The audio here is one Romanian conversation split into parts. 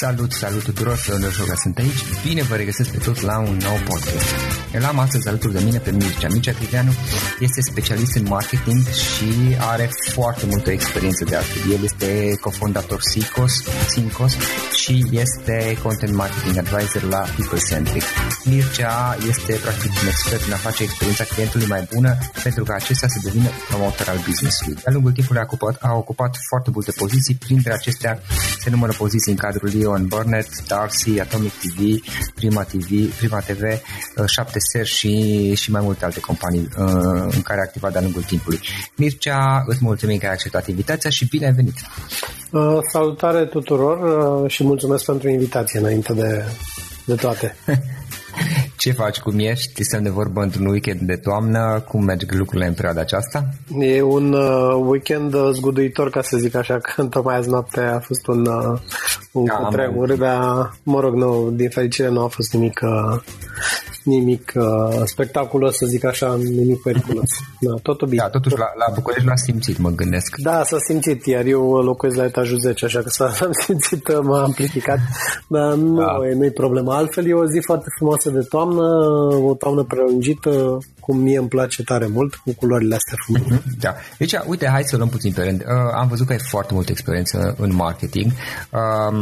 Salut, salut tuturor, Florida Joga sunt aici. Bine vă regăsesc pe toți la un nou podcast. El am astăzi alături de mine pe Mircea. Mircea Criveanu este specialist în marketing și are foarte multă experiență de altfel. El este cofondator Sicos, Sincos și este content marketing advisor la Peoplecentric. Mircea este practic un expert în a face experiența clientului mai bună pentru ca acesta să devină promotor al business-ului. De-a lungul timpului a ocupat, a ocupat foarte multe poziții, printre acestea se numără poziții în cadrul Leon Burnett, Darcy, Atomic TV, Prima TV, Prima TV, 7 uh, ser și, și mai multe alte companii uh, în care a activat de-a lungul timpului. Mircea, îți mulțumim că ai acceptat invitația și bine ai venit! Uh, salutare tuturor uh, și mulțumesc pentru invitație înainte de, de toate. Ce faci? Cum ești? Suntem de vorbă într-un weekend de toamnă. Cum merg lucrurile în perioada aceasta? E un uh, weekend uh, zguduitor, ca să zic așa, că tocmai azi noapte a fost un, uh, un da, cutremur, dar, mă rog, nu, din fericire nu a fost nimic uh, nimic uh, spectaculos, să zic așa, nimic periculos. Da, totul bine. Da, totuși la, la București l-a simțit, mă gândesc. Da, s-a simțit, iar eu locuiesc la etajul 10, așa că s-a simțit, uh, m-a amplificat, dar nu da. e, nu-i problemă. Altfel e o zi foarte frumoasă de toamnă, o toamnă prelungită, cum mie îmi place tare mult, cu culorile astea frumoase. Mm-hmm, da. Deci, uite, hai să luăm puțin pe rând. Uh, am văzut că ai foarte multă experiență în marketing. Uh,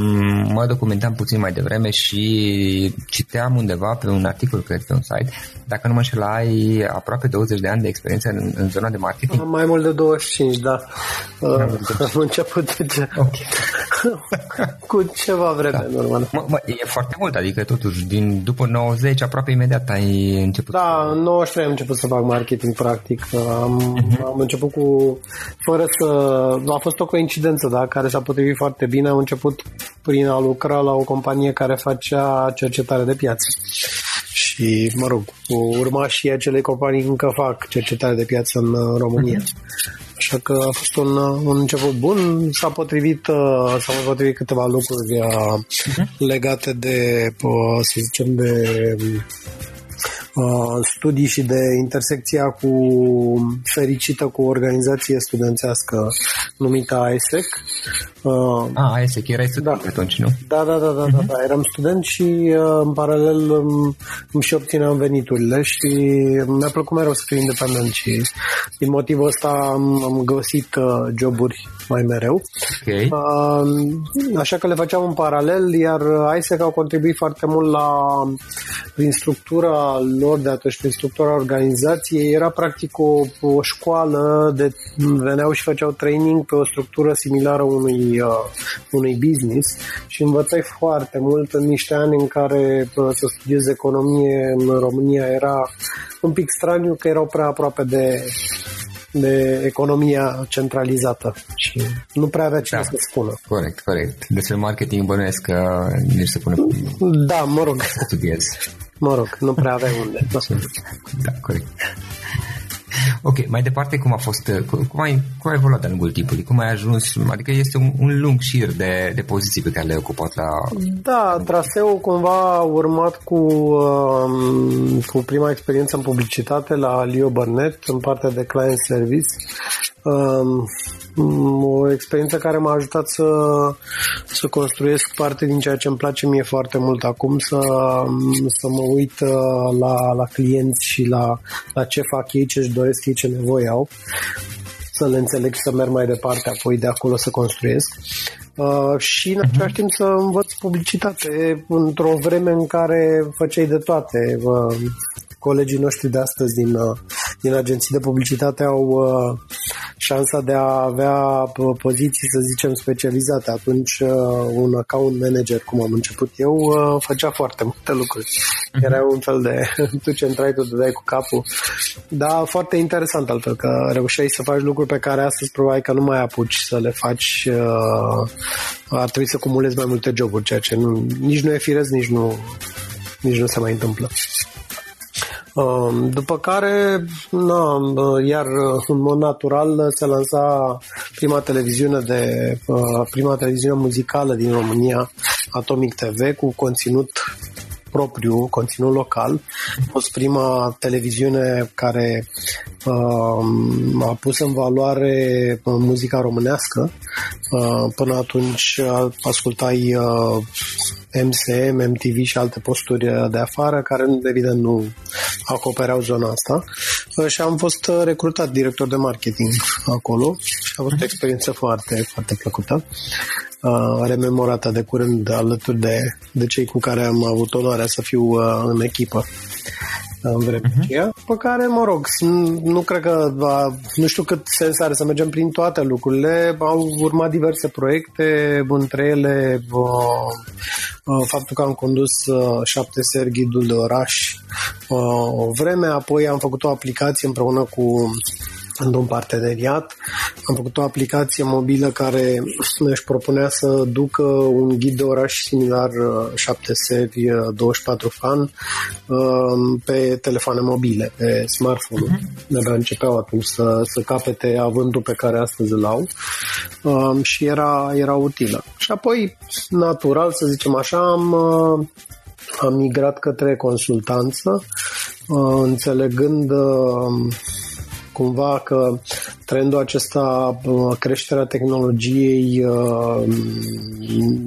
mă documentam puțin mai devreme și citeam undeva pe un articol, cred, pe un site, dacă nu mă înșel, ai aproape 20 de ani de experiență în, în zona de marketing? Mai mult de 25, da. Uh, am început de okay. cu ceva vreme da. în urmă. Mă, mă, e foarte mult, adică totuși din după 90 aproape imediat ai început. Da, în 93 am început să fac marketing practic. Am, uh-huh. am început cu fără să a fost o coincidență, da, care s-a potrivit foarte bine. Am început prin a lucra la o companie care facea cercetare de piață și, mă rog, urmașii acelei companii încă fac cercetare de piață în uh, România. Așa că a fost un, uh, un început bun, s-a potrivit, uh, s-au potrivit câteva lucruri legate de, să zicem, de Uh, studii și de intersecția cu fericită cu o organizație studențească numită ISEC. Uh, ah, ISEC, erai student da. atunci, nu? Da, da, da, da, uh-huh. da, da, eram student și uh, în paralel um, îmi și obțineam veniturile și mi-a plăcut mereu să fiu independent și din motivul ăsta am, am găsit uh, joburi mai mereu. Okay. Uh, așa că le făceam în paralel, iar ISEC au contribuit foarte mult la prin structura lor de atunci, prin structura organizației, era practic o, o școală de veneau și făceau training pe o structură similară unui, uh, unui business și învățai foarte mult în niște ani în care uh, să studiezi economie în România era un pic straniu că erau prea aproape de de economia centralizată și nu prea avea ce da. să spună. Corect, corect. Despre marketing bănuiesc că nici se pune Da, mă rog. Studiez. Mă rog, nu prea avea unde. Da, corect. Ok, mai departe, cum a fost, cum ai, cum ai evoluat de-a lungul timpului? Cum ai ajuns, adică este un, un lung șir de, de poziții pe care le-ai ocupat la... Da, traseul cumva a urmat cu, um, cu prima experiență în publicitate la Leo Burnett, în partea de client service. Um, o experiență care m-a ajutat să, să construiesc parte din ceea ce îmi place mie foarte mult acum, să, să mă uit uh, la, la clienți și la, la ce fac ei, ce își doresc ei, ce nevoie au să le înțeleg și să merg mai departe, apoi de acolo să construiesc. Uh, și în același timp să învăț publicitate într-o vreme în care făceai de toate. Uh, colegii noștri de astăzi din, uh, din agenții de publicitate au uh, șansa de a avea uh, poziții, să zicem, specializate. Atunci un account manager, cum am început eu, făcea foarte multe lucruri. Mhm. Era un fel de tu ce intrai, tu dai cu capul. Da, foarte interesant altfel că reușeai să faci lucruri pe care astăzi probabil că nu mai apuci să le faci. Ar trebui să cumulezi mai multe joburi, ceea ce nu, nici nu e firesc, nici nu, nici nu se mai întâmplă. Um, după care, na, iar în mod natural se lansa prima televiziune de uh, prima televiziune muzicală din România, Atomic TV, cu conținut propriu, conținut local. A fost prima televiziune care uh, a pus în valoare uh, muzica românească. Uh, până atunci ascultai uh, MCM, MTV și alte posturi de afară care evident nu acopereau zona asta. Uh, și am fost uh, recrutat director de marketing acolo. Și a fost o experiență foarte, foarte plăcută. Uh, rememorată de curând alături de, de cei cu care am avut onoarea să fiu uh, în echipă în vremea uh-huh. aceea, pe care, mă rog, nu cred că, nu știu cât sens are să mergem prin toate lucrurile, au urmat diverse proiecte, între ele faptul că am condus șapte seri ghidul de oraș o vreme, apoi am făcut o aplicație împreună cu în parteneriat. Am făcut o aplicație mobilă care își propunea să ducă un ghid de oraș similar 7 seri 24 fan pe telefoane mobile, pe smartphone-uri. Uh-huh. De începeau atunci să, să capete avântul pe care astăzi îl au um, și era, era utilă. Și apoi, natural, să zicem așa, am am migrat către consultanță, uh, înțelegând uh, cumva că trendul acesta, uh, creșterea tehnologiei,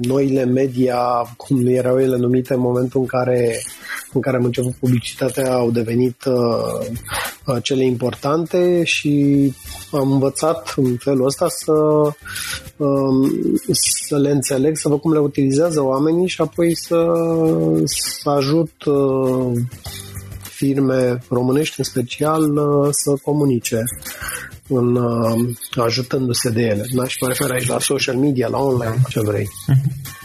noile media, cum erau ele numite în momentul în care, în care am început publicitatea, au devenit cele importante și am învățat în felul ăsta să, um, să le înțeleg, să văd cum le utilizează oamenii și apoi să, să ajut uh, firme românești în special uh, să comunice în, uh, ajutându-se de ele. N-aș mă refer aici la social media, la online, ce vrei.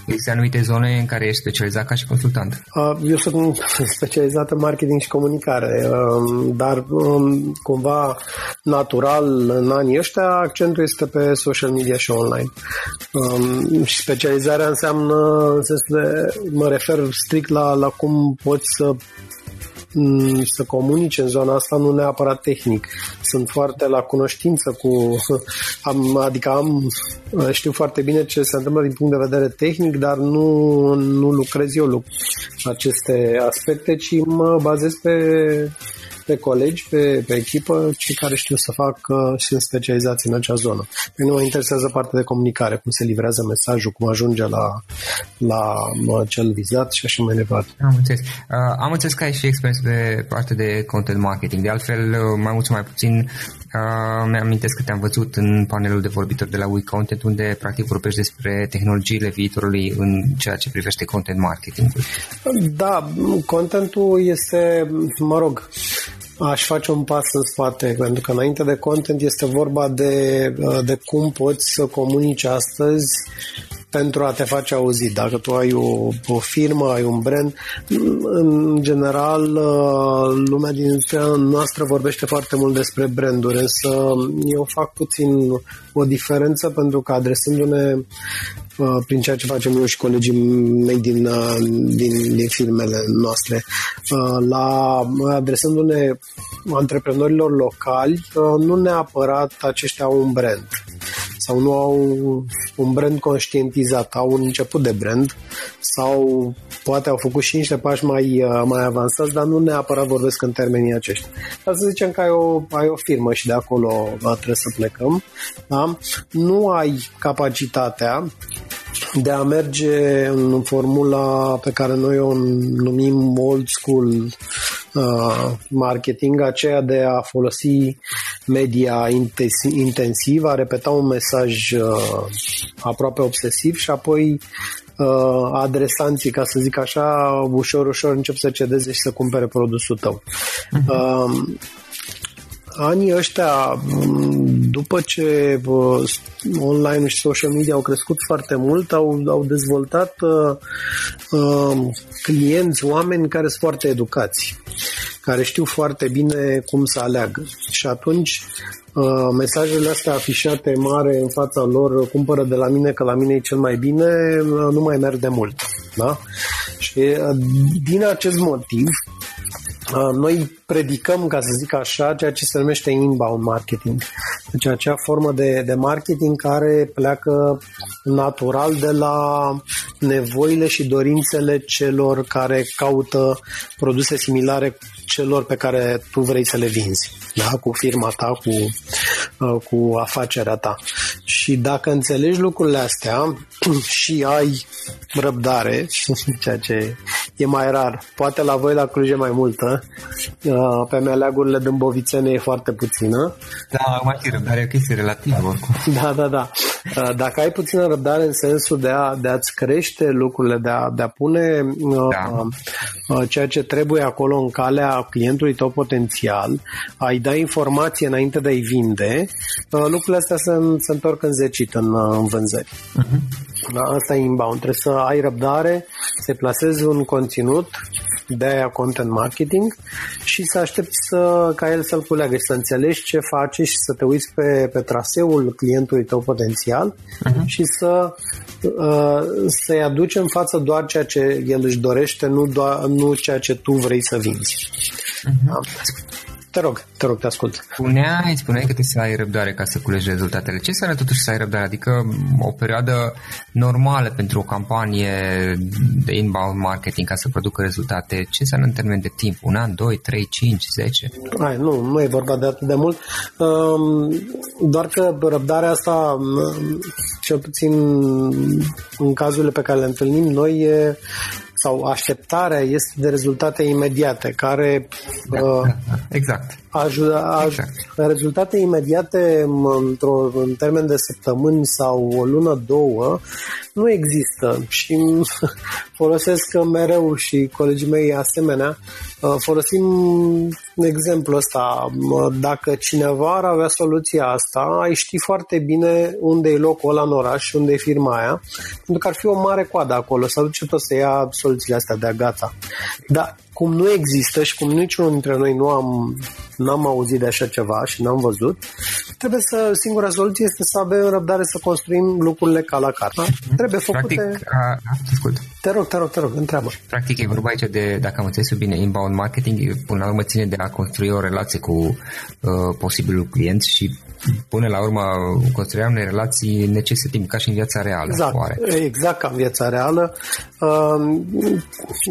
Există anumite zone în care ești specializat ca și consultant? Eu sunt specializat în marketing și comunicare, um, dar um, cumva natural în anii ăștia accentul este pe social media și online. Um, și specializarea înseamnă, în sensul de, mă refer strict la, la cum poți să Mm, să comunice în zona asta, nu neapărat tehnic. Sunt foarte la cunoștință cu... Am, adică am, știu foarte bine ce se întâmplă din punct de vedere tehnic, dar nu, nu lucrez eu aceste aspecte, ci mă bazez pe pe colegi, pe, pe echipă, cei care știu să fac și sunt specializați în acea zonă. Pe nu mă interesează partea de comunicare, cum se livrează mesajul, cum ajunge la, la cel vizat și așa mai departe. Am înțeles. Uh, am înțeles că ai și experiență pe partea de content marketing. De altfel, uh, mai mult sau mai puțin, uh, mi-amintesc că te-am văzut în panelul de vorbitori de la WeContent, unde practic vorbești despre tehnologiile viitorului în ceea ce privește content marketing. Da, contentul este, mă rog, aș face un pas în spate, pentru că înainte de content este vorba de, de cum poți să comunici astăzi pentru a te face auzit. Dacă tu ai o, o firmă, ai un brand, în general lumea din industria noastră vorbește foarte mult despre branduri, însă eu fac puțin o diferență pentru că adresându-ne Uh, prin ceea ce facem eu și colegii mei din, uh, din, din filmele noastre. Uh, la, adresându-ne antreprenorilor locali, nu neapărat aceștia au un brand sau nu au un brand conștientizat, au un început de brand sau poate au făcut și niște pași mai, mai avansați, dar nu neapărat vorbesc în termenii aceștia. Dar să zicem că ai o, ai o firmă și de acolo trebuie să plecăm, da? nu ai capacitatea de a merge în formula pe care noi o numim old school uh, marketing, aceea de a folosi media intensiv, a repeta un mesaj uh, aproape obsesiv și apoi uh, adresanții, ca să zic așa, ușor, ușor încep să cedeze și să cumpere produsul tău. Uh-huh. Uh, anii ăștia, după ce online și social media au crescut foarte mult, au, au dezvoltat uh, uh, clienți, oameni care sunt foarte educați, care știu foarte bine cum să aleagă. Și atunci uh, mesajele astea afișate mare în fața lor, cumpără de la mine că la mine e cel mai bine, uh, nu mai merg de mult. Da? Și uh, din acest motiv, Uh, noi predicăm, ca să zic așa, ceea ce se numește inbound marketing. Deci acea formă de, de marketing care pleacă natural de la nevoile și dorințele celor care caută produse similare celor pe care tu vrei să le vinzi, da? cu firma ta, cu, uh, cu afacerea ta. Și dacă înțelegi lucrurile astea și ai răbdare, ceea ce e mai rar, poate la voi la Cluj e mai multă, uh, pe meleagurile din Bovițene e foarte puțină. Da, mai fi răbdare, e o chestie relativă oricum. Da, da, da. Uh, dacă ai puțină răbdare în sensul de, a, de a-ți crește lucrurile, de a, de a pune da. ceea ce trebuie acolo în calea clientului tău potențial, ai da informație înainte de a-i vinde, uh, lucrurile astea se, se întorc în zecit în, uh, în vânzări. Uh-huh. Da, asta e inbound. Trebuie să ai răbdare, să plasezi un conținut de aia content marketing și să aștepți să, ca el să-l culeagă și să înțelegi ce face și să te uiți pe, pe traseul clientului tău potențial uh-huh. și să uh, să-i aduci în față doar ceea ce el își dorește, nu, doar, nu ceea ce tu vrei să vinzi. Uh-huh. Da? Te rog, te rog, te ascult. Spuneai, spuneai că trebuie să ai răbdare ca să culegi rezultatele. Ce înseamnă totuși să ai răbdare? Adică o perioadă normală pentru o campanie de inbound marketing ca să producă rezultate. Ce înseamnă în termen de timp? Un an, doi, trei, cinci, zece? Hai, nu, nu e vorba de atât de mult. Um, doar că răbdarea asta, um, cel puțin în cazurile pe care le întâlnim noi, e sau așteptarea este de rezultate imediate, care da, uh, da, da, exact. Ajută, exact. rezultate imediate într-o, în termen de săptămâni sau o lună, două, nu există și folosesc mereu și colegii mei asemenea, uh, folosim exemplu ăsta. Dacă cineva ar avea soluția asta, ai ști foarte bine unde e locul ăla în oraș și unde e firma aia, pentru că ar fi o mare coadă acolo, să duce tot să ia soluțiile astea de gata. Dar cum nu există și cum niciunul dintre noi nu am, n-am auzit de așa ceva și n-am văzut, trebuie să, singura soluție este să avem răbdare să construim lucrurile ca la carte. Trebuie făcute... Practic, a, ascult. Te rog, te rog, te rog, întreabă. Practic e vorba aici de, dacă am înțeles bine, inbound marketing, până la urmă ține de a construi o relație cu uh, posibilul client și până la urmă construirea unei relații necesită timp ca și în viața reală. Exact, oare? exact ca în viața reală. Uh,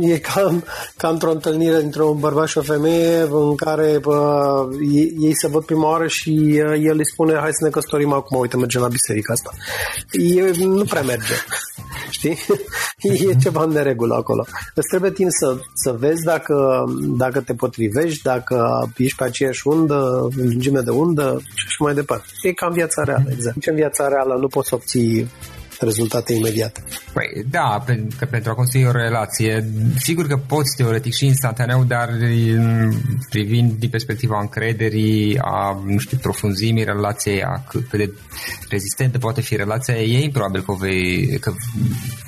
e ca, ca într-o întâlnire dintre un bărbat și o femeie în care uh, ei se văd prima oară și uh, el îi spune hai să ne căsătorim acum, uite, mergem la biserică asta. E, nu prea merge. Știi? e ceva în neregulă acolo. Îți trebuie timp să, să vezi dacă, dacă te potrivești, dacă ești pe aceeași undă, lungime de undă și așa mai departe. E ca în viața reală, exact. Nici în viața reală nu poți obții rezultate imediate. Păi, da, că pentru a construi o relație, sigur că poți teoretic și instantaneu, dar privind din perspectiva încrederii, a, nu știu, profunzimii relației, a cât, cât de rezistentă poate fi relația, e improbabil că vei, că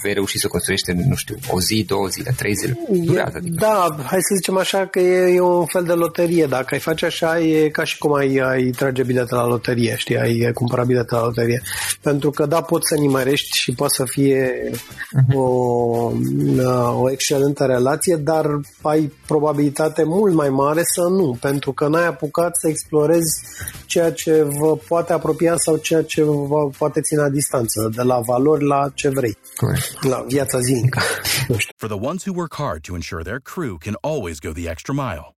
vei reuși să construiești, nu știu, o zi, două zile, trei zile. Durează, adică. Da, hai să zicem așa că e, e un fel de loterie. Dacă ai face așa, e ca și cum ai, ai trage bilete la loterie, știi, ai cumpăra bilete la loterie. Pentru că, da, poți să nimerești greșești și poate să fie o, o excelentă relație, dar ai probabilitate mult mai mare să nu, pentru că n-ai apucat să explorezi ceea ce vă poate apropia sau ceea ce vă poate ține la distanță, de la valori la ce vrei. Correct. La viața zilnică. For the ones who work hard to ensure their crew can always go the extra mile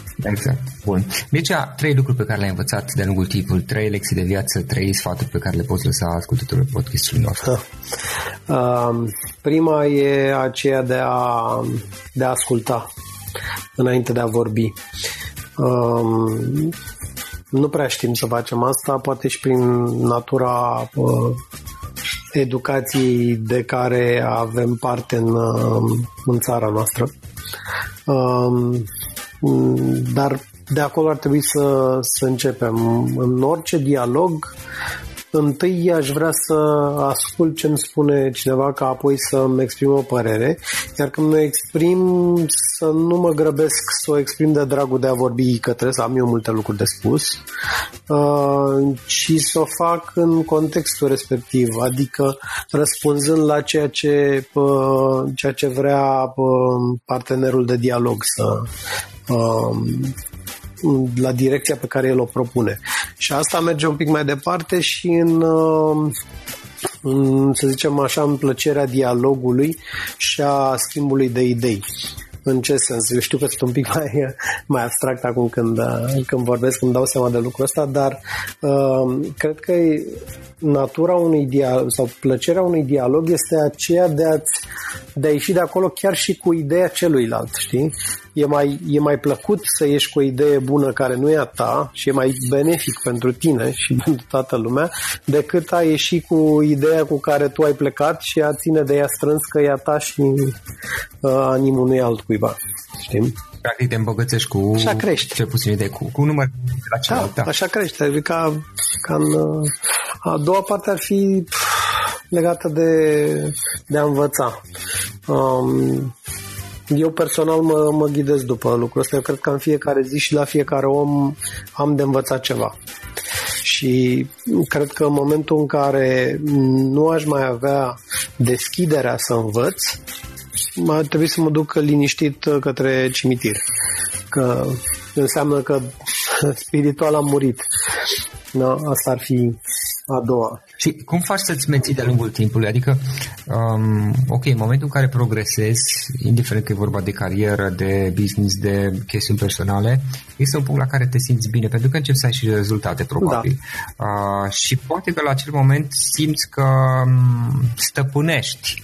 Exact. Bun. Deci, trei lucruri pe care le-ai învățat de-a lungul timpului, trei lecții de viață, trei sfaturi pe care le poți lăsa ascultătorul podcastului nostru. Uh, prima e aceea de a, de a asculta înainte de a vorbi. Um, nu prea știm să facem asta, poate și prin natura uh, educației de care avem parte în, uh, în țara noastră. Um, dar de acolo ar trebui să, să începem. În orice dialog întâi aș vrea să ascult ce îmi spune cineva ca apoi să-mi exprim o părere, iar când mă exprim să nu mă grăbesc să o exprim de dragul de a vorbi, că trebuie să am eu multe lucruri de spus, uh, ci să o fac în contextul respectiv, adică răspunzând la ceea ce, uh, ceea ce vrea uh, partenerul de dialog să, la direcția pe care el o propune. Și asta merge un pic mai departe și în, uh, în să zicem așa, în plăcerea dialogului și a schimbului de idei. În ce sens? Eu știu că sunt un pic mai, mai abstract acum când, uh, când vorbesc, îmi dau seama de lucrul ăsta, dar uh, cred că natura unui dialog sau plăcerea unui dialog este aceea de a, de a ieși de acolo chiar și cu ideea celuilalt, știi? E mai, e mai plăcut să ieși cu o idee bună care nu e a ta și e mai benefic pentru tine și pentru toată lumea decât a ieși cu ideea cu care tu ai plecat și a ține de ea strâns că e a ta și uh, a nimănui altcuiva. Știi? practic te îmbogățești cu așa crești. cel puțin idei, cu, cu număr la celălalt. Da, da, așa crește. Adică ca, ca în, uh, a doua parte ar fi legată de, de a învăța. Um, eu personal mă, mă ghidez după lucrul ăsta. Eu cred că în fiecare zi și la fiecare om am de învățat ceva. Și cred că în momentul în care nu aș mai avea deschiderea să învăț, ar trebui să mă duc liniștit către cimitir. Că înseamnă că spiritual am murit. Da, asta ar fi a doua. Și cum faci să-ți menții de-a lungul timpului? Adică, um, ok, în momentul în care progresezi, indiferent că e vorba de carieră, de business, de chestiuni personale, este un punct la care te simți bine, pentru că începi să ai și rezultate, probabil. Da. Uh, și poate că la acel moment simți că um, stăpânești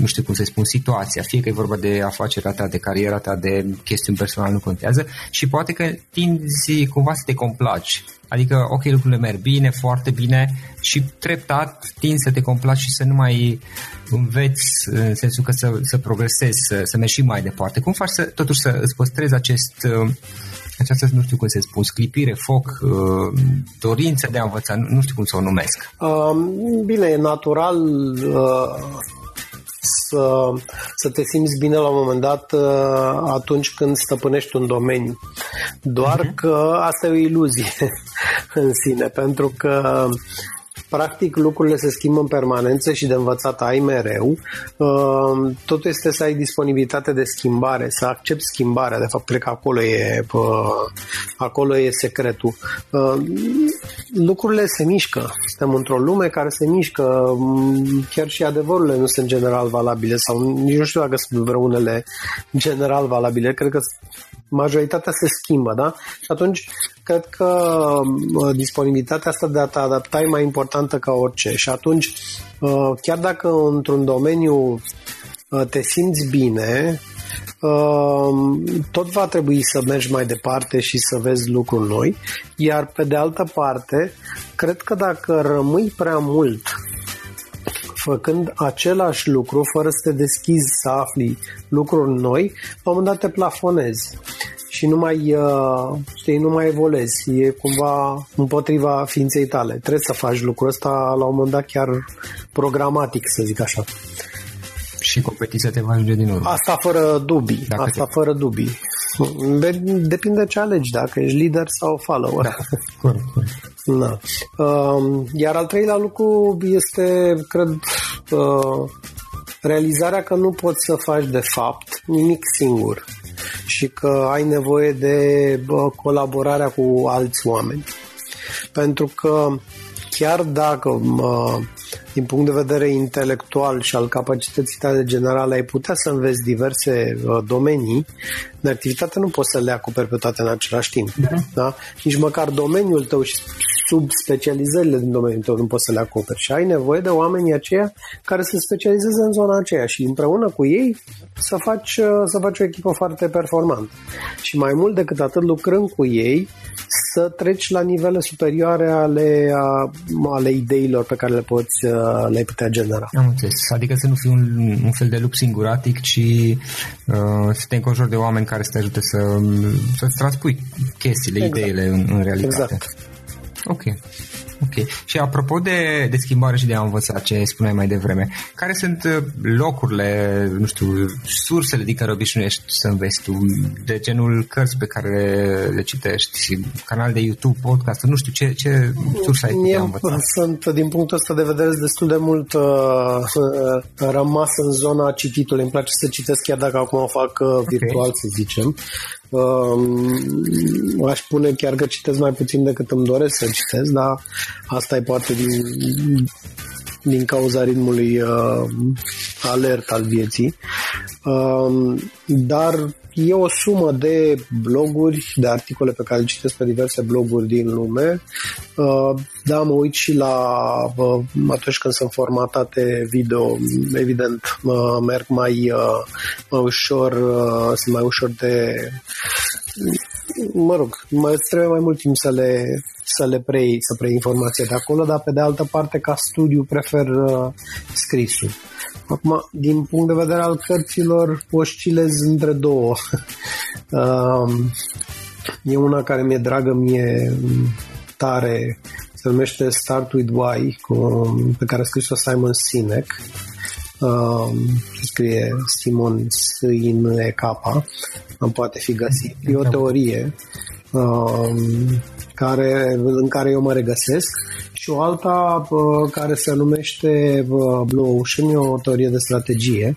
nu știu cum să spun, situația, fie că e vorba de afacerea ta, de cariera ta, de chestiuni personale, nu contează și poate că tinzi cumva să te complaci. Adică, ok, lucrurile merg bine, foarte bine și treptat tin să te complaci și să nu mai înveți în sensul că să, să progresezi, să, să mergi și mai departe. Cum faci să, totuși să îți păstrezi acest această, nu știu cum să spun, sclipire, foc, uh, dorință de a învăța, nu știu cum să o numesc. Uh, bine, e natural uh, să, să te simți bine la un moment dat uh, atunci când stăpânești un domeniu. Doar uh-huh. că asta e o iluzie în sine, pentru că Practic, lucrurile se schimbă în permanență și de învățat ai mereu. Uh, totul este să ai disponibilitate de schimbare, să accepti schimbarea. De fapt, cred că acolo e, uh, acolo e secretul. Uh, lucrurile se mișcă. Suntem într-o lume care se mișcă. Mm, chiar și adevărurile nu sunt general valabile sau nici nu știu dacă sunt vreunele general valabile. Cred că majoritatea se schimbă, da? Și atunci cred că disponibilitatea asta de a te adapta e mai importantă ca orice. Și atunci, uh, chiar dacă într-un domeniu uh, te simți bine, uh, tot va trebui să mergi mai departe și să vezi lucruri noi, iar pe de altă parte, cred că dacă rămâi prea mult făcând același lucru, fără să te deschizi să afli lucruri noi, la un moment dat te plafonezi și nu mai, uh, știi, nu mai evoluezi. E cumva împotriva ființei tale. Trebuie să faci lucrul ăsta la un moment dat chiar programatic, să zic așa. Și competiția te va ajunge din urmă. Asta fără dubii. Dacă asta te... fără dubii. Depinde ce alegi, dacă ești lider sau follower. Da, corect, corect. Da. Um, iar al treilea lucru este, cred, uh, realizarea că nu poți să faci de fapt nimic singur și că ai nevoie de colaborarea cu alți oameni. Pentru că chiar dacă din punct de vedere intelectual și al capacității tale generale ai putea să înveți diverse domenii, în activitate nu poți să le acoperi pe toate în același timp. Uh-huh. Da? Nici măcar domeniul tău și sub specializările din domeniul tău nu poți să le acoperi și ai nevoie de oamenii aceia care se specializeze în zona aceea și împreună cu ei să faci, să faci o echipă foarte performantă. Și mai mult decât atât, lucrând cu ei, să treci la nivele superioare ale, ale ideilor pe care le poți le putea genera. Am înțeles. Adică să nu fii un, un fel de lup singuratic, ci uh, să te înconjori de oameni care să te ajute să, să-ți transpui chestiile, exact. ideile în, în realitate. Exact. Ok. Ok. Și apropo de, de schimbare și de a învăța ce spuneai mai devreme, care sunt uh, locurile, nu știu, sursele din care obișnuiești să înveți tu, de genul cărți pe care le citești, canal de YouTube, podcast, nu știu, ce, ce surse ai putea învăța? Sunt, din punctul ăsta de vedere, destul de mult uh, uh, rămas în zona cititului. Îmi place să citesc chiar dacă acum o fac uh, virtual, okay. să zicem. Uh, aș spune chiar că citesc mai puțin decât îmi doresc să citesc, dar asta e poate din, din cauza ritmului uh, alert al vieții. Uh, dar e o sumă de bloguri, de articole pe care le citesc pe diverse bloguri din lume. Uh, da, mă uit și la uh, atunci când sunt formatate video, evident, merg mai, uh, mai ușor, sunt mai ușor de mă rog, mai trebuie mai mult timp să le, să le preiei, să preiei informația de acolo, dar pe de altă parte, ca studiu, prefer uh, scrisul. Acum, din punct de vedere al cărților, oscilez între două. uh, e una care mi-e dragă mie tare, se numește Start with Why, cu, pe care a scris-o Simon Sinek uh, se scrie Simon S-I-N-E-K, poate fi găsit. E o teorie uh, care, în care eu mă regăsesc și o alta uh, care se numește uh, Blue Ocean, e o teorie de strategie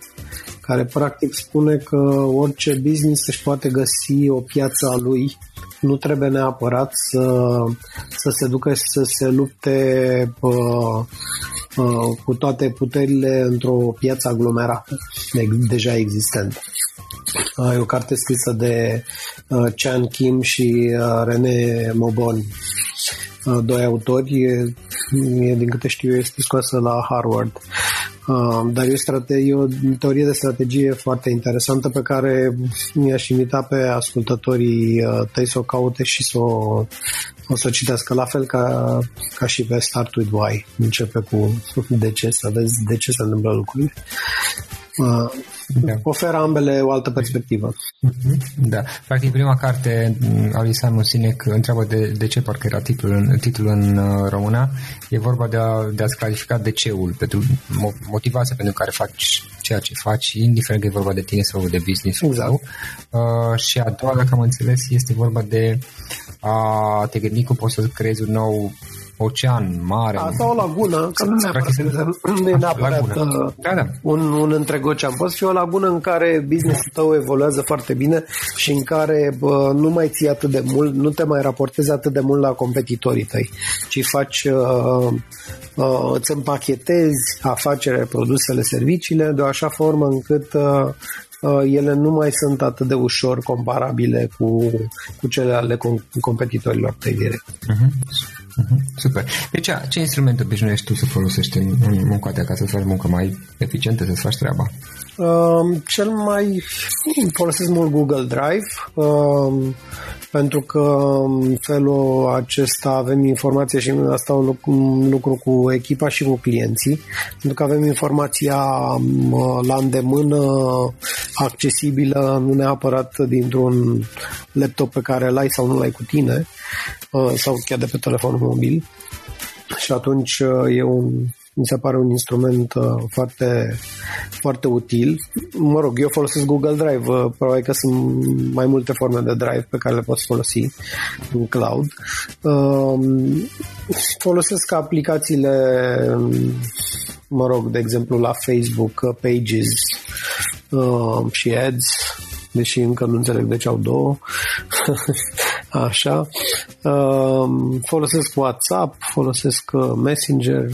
care practic spune că orice business își poate găsi o piață a lui nu trebuie neapărat să, să se ducă și să se lupte uh, uh, cu toate puterile într-o piață aglomerată deja existentă. Uh, e o carte scrisă de uh, Chan Kim și uh, René Mobon, uh, doi autori. E, e, din câte știu, este scoasă la Harvard. Uh, dar e o, strate- e o teorie de strategie foarte interesantă pe care mi-aș invita pe ascultătorii uh, tăi să o caute și să o, o să o citească la fel ca, ca și pe Start with Why. Începe cu de ce, să vezi de ce se întâmplă lucrurile. Uh, da. Oferă ambele o altă perspectivă. Mhm. Da. Practic, prima carte a lui Simon Sinek întreabă de, de ce parcă era titlul, titlul în uh, română. E vorba de, a, de a-ți clarifica de ceul, pentru motivația pentru care faci ceea ce faci, indiferent că e vorba de tine sau de business. Exact. Uh, și a doua, dacă am înțeles, este vorba de a te gândi cum poți să creezi un nou ocean mare. Asta o lagună, că nu neapărat, nu e neapărat uh, da, da. Un, un întreg ocean. Poți fi o lagună în care businessul tău evoluează foarte bine și în care bă, nu mai ții atât de mult, nu te mai raportezi atât de mult la competitorii tăi, ci faci uh, uh, îți împachetezi afacerea, produsele, serviciile de o așa formă încât uh, uh ele nu mai sunt atât de ușor comparabile cu, cu cele ale competitorilor tăi direct. Uh-huh. Uh-huh. Super. Deci, ce instrument obișnuiești tu să folosești în, în munca de acasă, să faci muncă mai eficientă, să-ți faci treaba? Uh, cel mai folosesc mult Google Drive uh, pentru că în felul acesta avem informație și asta un lucru, un lucru cu echipa și cu clienții, pentru că avem informația la îndemână, accesibilă, nu neapărat dintr-un laptop pe care l-ai sau nu l-ai cu tine, uh, sau chiar de pe telefonul mobil. Și atunci uh, e un, mi se pare un instrument uh, foarte, foarte util. Mă rog, eu folosesc Google Drive, uh, probabil că sunt mai multe forme de Drive pe care le poți folosi în cloud. Uh, folosesc aplicațiile mă rog, de exemplu la Facebook, uh, Pages uh, și Ads, deși încă nu înțeleg de ce au două. Așa. Uh, folosesc WhatsApp, folosesc uh, Messenger,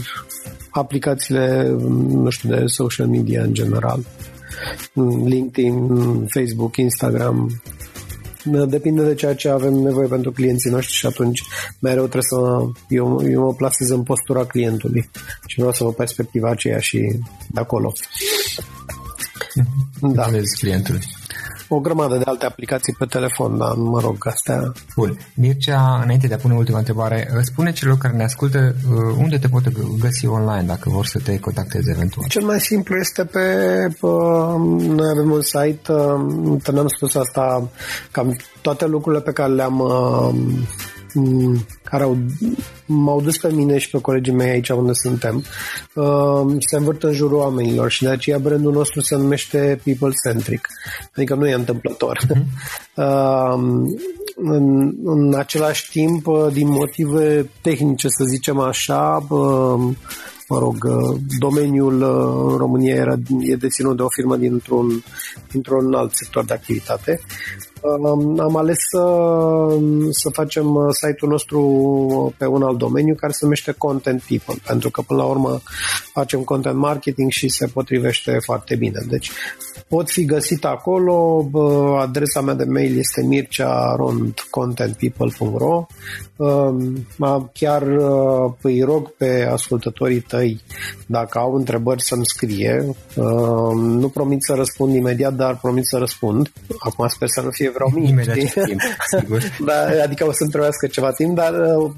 aplicațiile, nu știu, de social media în general. LinkedIn, Facebook, Instagram, depinde de ceea ce avem nevoie pentru clienții noștri și atunci mereu trebuie să eu, eu mă plasez în postura clientului și vreau să vă perspectiva aceea și de acolo. Da. Vezi clientul o grămadă de alte aplicații pe telefon, dar mă rog, astea... Bun. Mircea, înainte de a pune ultima întrebare, spune celor care ne ascultă uh, unde te pot găsi online dacă vor să te contacteze eventual. Cel mai simplu este pe... pe noi avem un site, uh, ne-am spus asta, cam toate lucrurile pe care le-am uh, Mm, care au, m-au dus pe mine și pe colegii mei aici unde suntem uh, se învârt în jurul oamenilor și de aceea brandul nostru se numește People Centric. Adică nu e întâmplător. Uh-huh. Uh, în, în același timp, uh, din motive tehnice, să zicem așa, uh, mă rog, uh, domeniul în România era, e deținut de o firmă dintr-un, dintr-un alt sector de activitate am ales să, să facem uh, site-ul nostru pe un alt domeniu care se numește Content People, pentru că până la urmă facem content marketing și se potrivește foarte bine. Deci pot fi găsit acolo, adresa mea de mail este mircearondcontentpeople.ro Chiar uh, îi rog pe ascultătorii tăi dacă au întrebări să-mi scrie. Nu promit să răspund imediat, dar promit să răspund. Acum sper să nu fie vreo mic. Imediat timp, sigur. da, adică o să-mi trebuiască ceva timp, dar uh,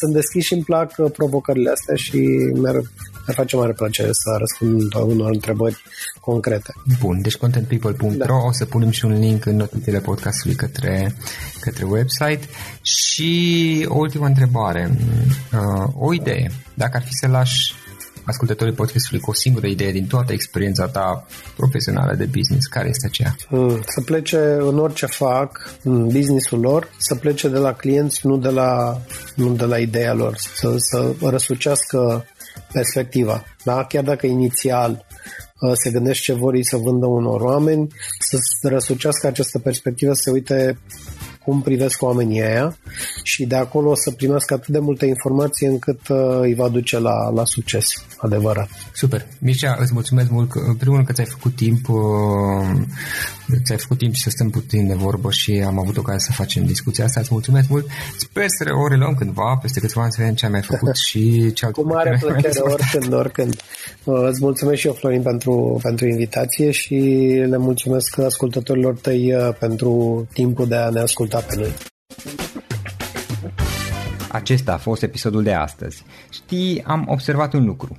sunt deschis și îmi plac uh, provocările astea și merg ne face mare plăcere să răspund unor întrebări concrete. Bun, deci contentpeople.ro da. o să punem și un link în notițele podcastului către, către website și o ultimă întrebare. Uh, o idee. Dacă ar fi să lași ascultătorii podcastului cu o singură idee din toată experiența ta profesională de business, care este aceea? Mm, să plece în orice fac, în businessul lor, să plece de la clienți, nu de la, nu de la ideea lor, să, să răsucească perspectiva. Da? Chiar dacă inițial uh, se gândește ce vor ei să vândă unor oameni, să răsucească această perspectivă, să se uite cum privesc oamenii aia și de acolo o să primească atât de multe informații încât uh, îi va duce la, la succes adevărat. Super. Mircea, îți mulțumesc mult, că, în primul rând că ți-ai făcut timp uh, ți-ai făcut timp să stăm puțin de vorbă și am avut ocazia să facem discuția asta. Îți mulțumesc mult. Sper să o reluăm cândva, peste câțiva ani să vedem ce ai mai făcut și ce Cu mare plăcere, oricând, oricând. Uh, îți mulțumesc și eu, Florin, pentru, pentru invitație și le mulțumesc ascultătorilor tăi uh, pentru timpul de a ne asculta pe noi. Acesta a fost episodul de astăzi. Știi, am observat un lucru.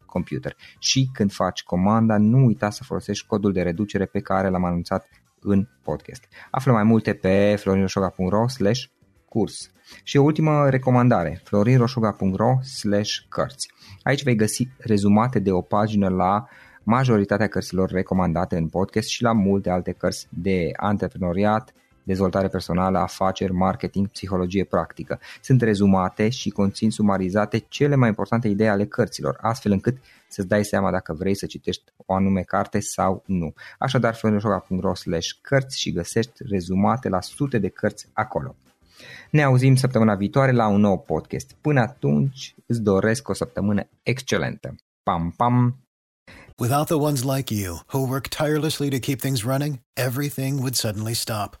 computer. Și când faci comanda, nu uita să folosești codul de reducere pe care l-am anunțat în podcast. Află mai multe pe florinroșoga.ro slash curs. Și o ultimă recomandare, florinroșoga.ro slash cărți. Aici vei găsi rezumate de o pagină la majoritatea cărților recomandate în podcast și la multe alte cărți de antreprenoriat, dezvoltare personală, afaceri, marketing, psihologie practică. Sunt rezumate și conțin sumarizate cele mai importante idei ale cărților, astfel încât să-ți dai seama dacă vrei să citești o anume carte sau nu. Așadar, florinoșoga.ro slash cărți și găsești rezumate la sute de cărți acolo. Ne auzim săptămâna viitoare la un nou podcast. Până atunci, îți doresc o săptămână excelentă. Pam, pam! Without the ones like you, who work tirelessly to keep things running, everything would suddenly stop.